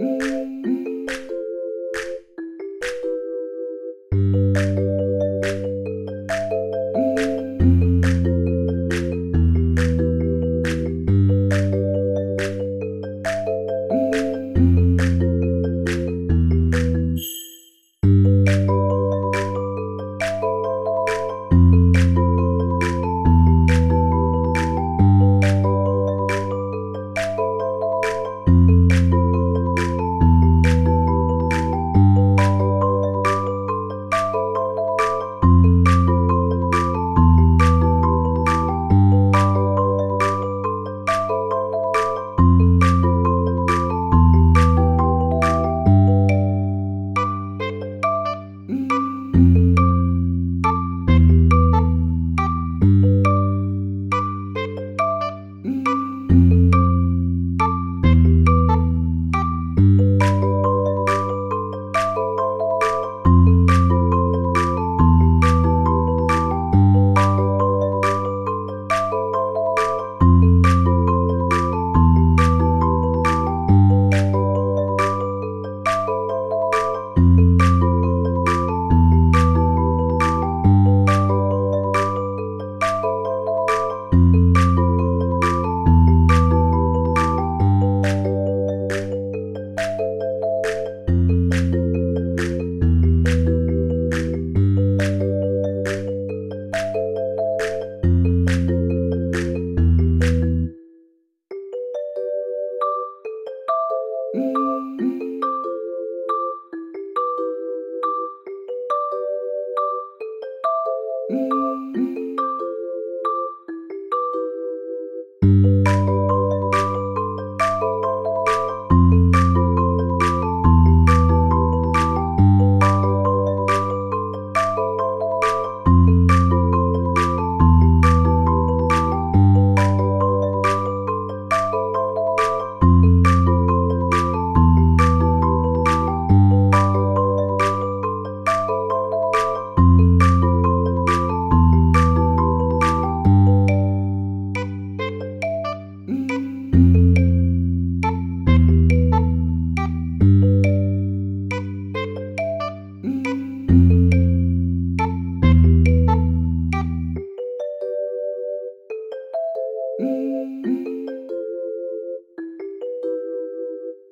Mm. Mm-hmm.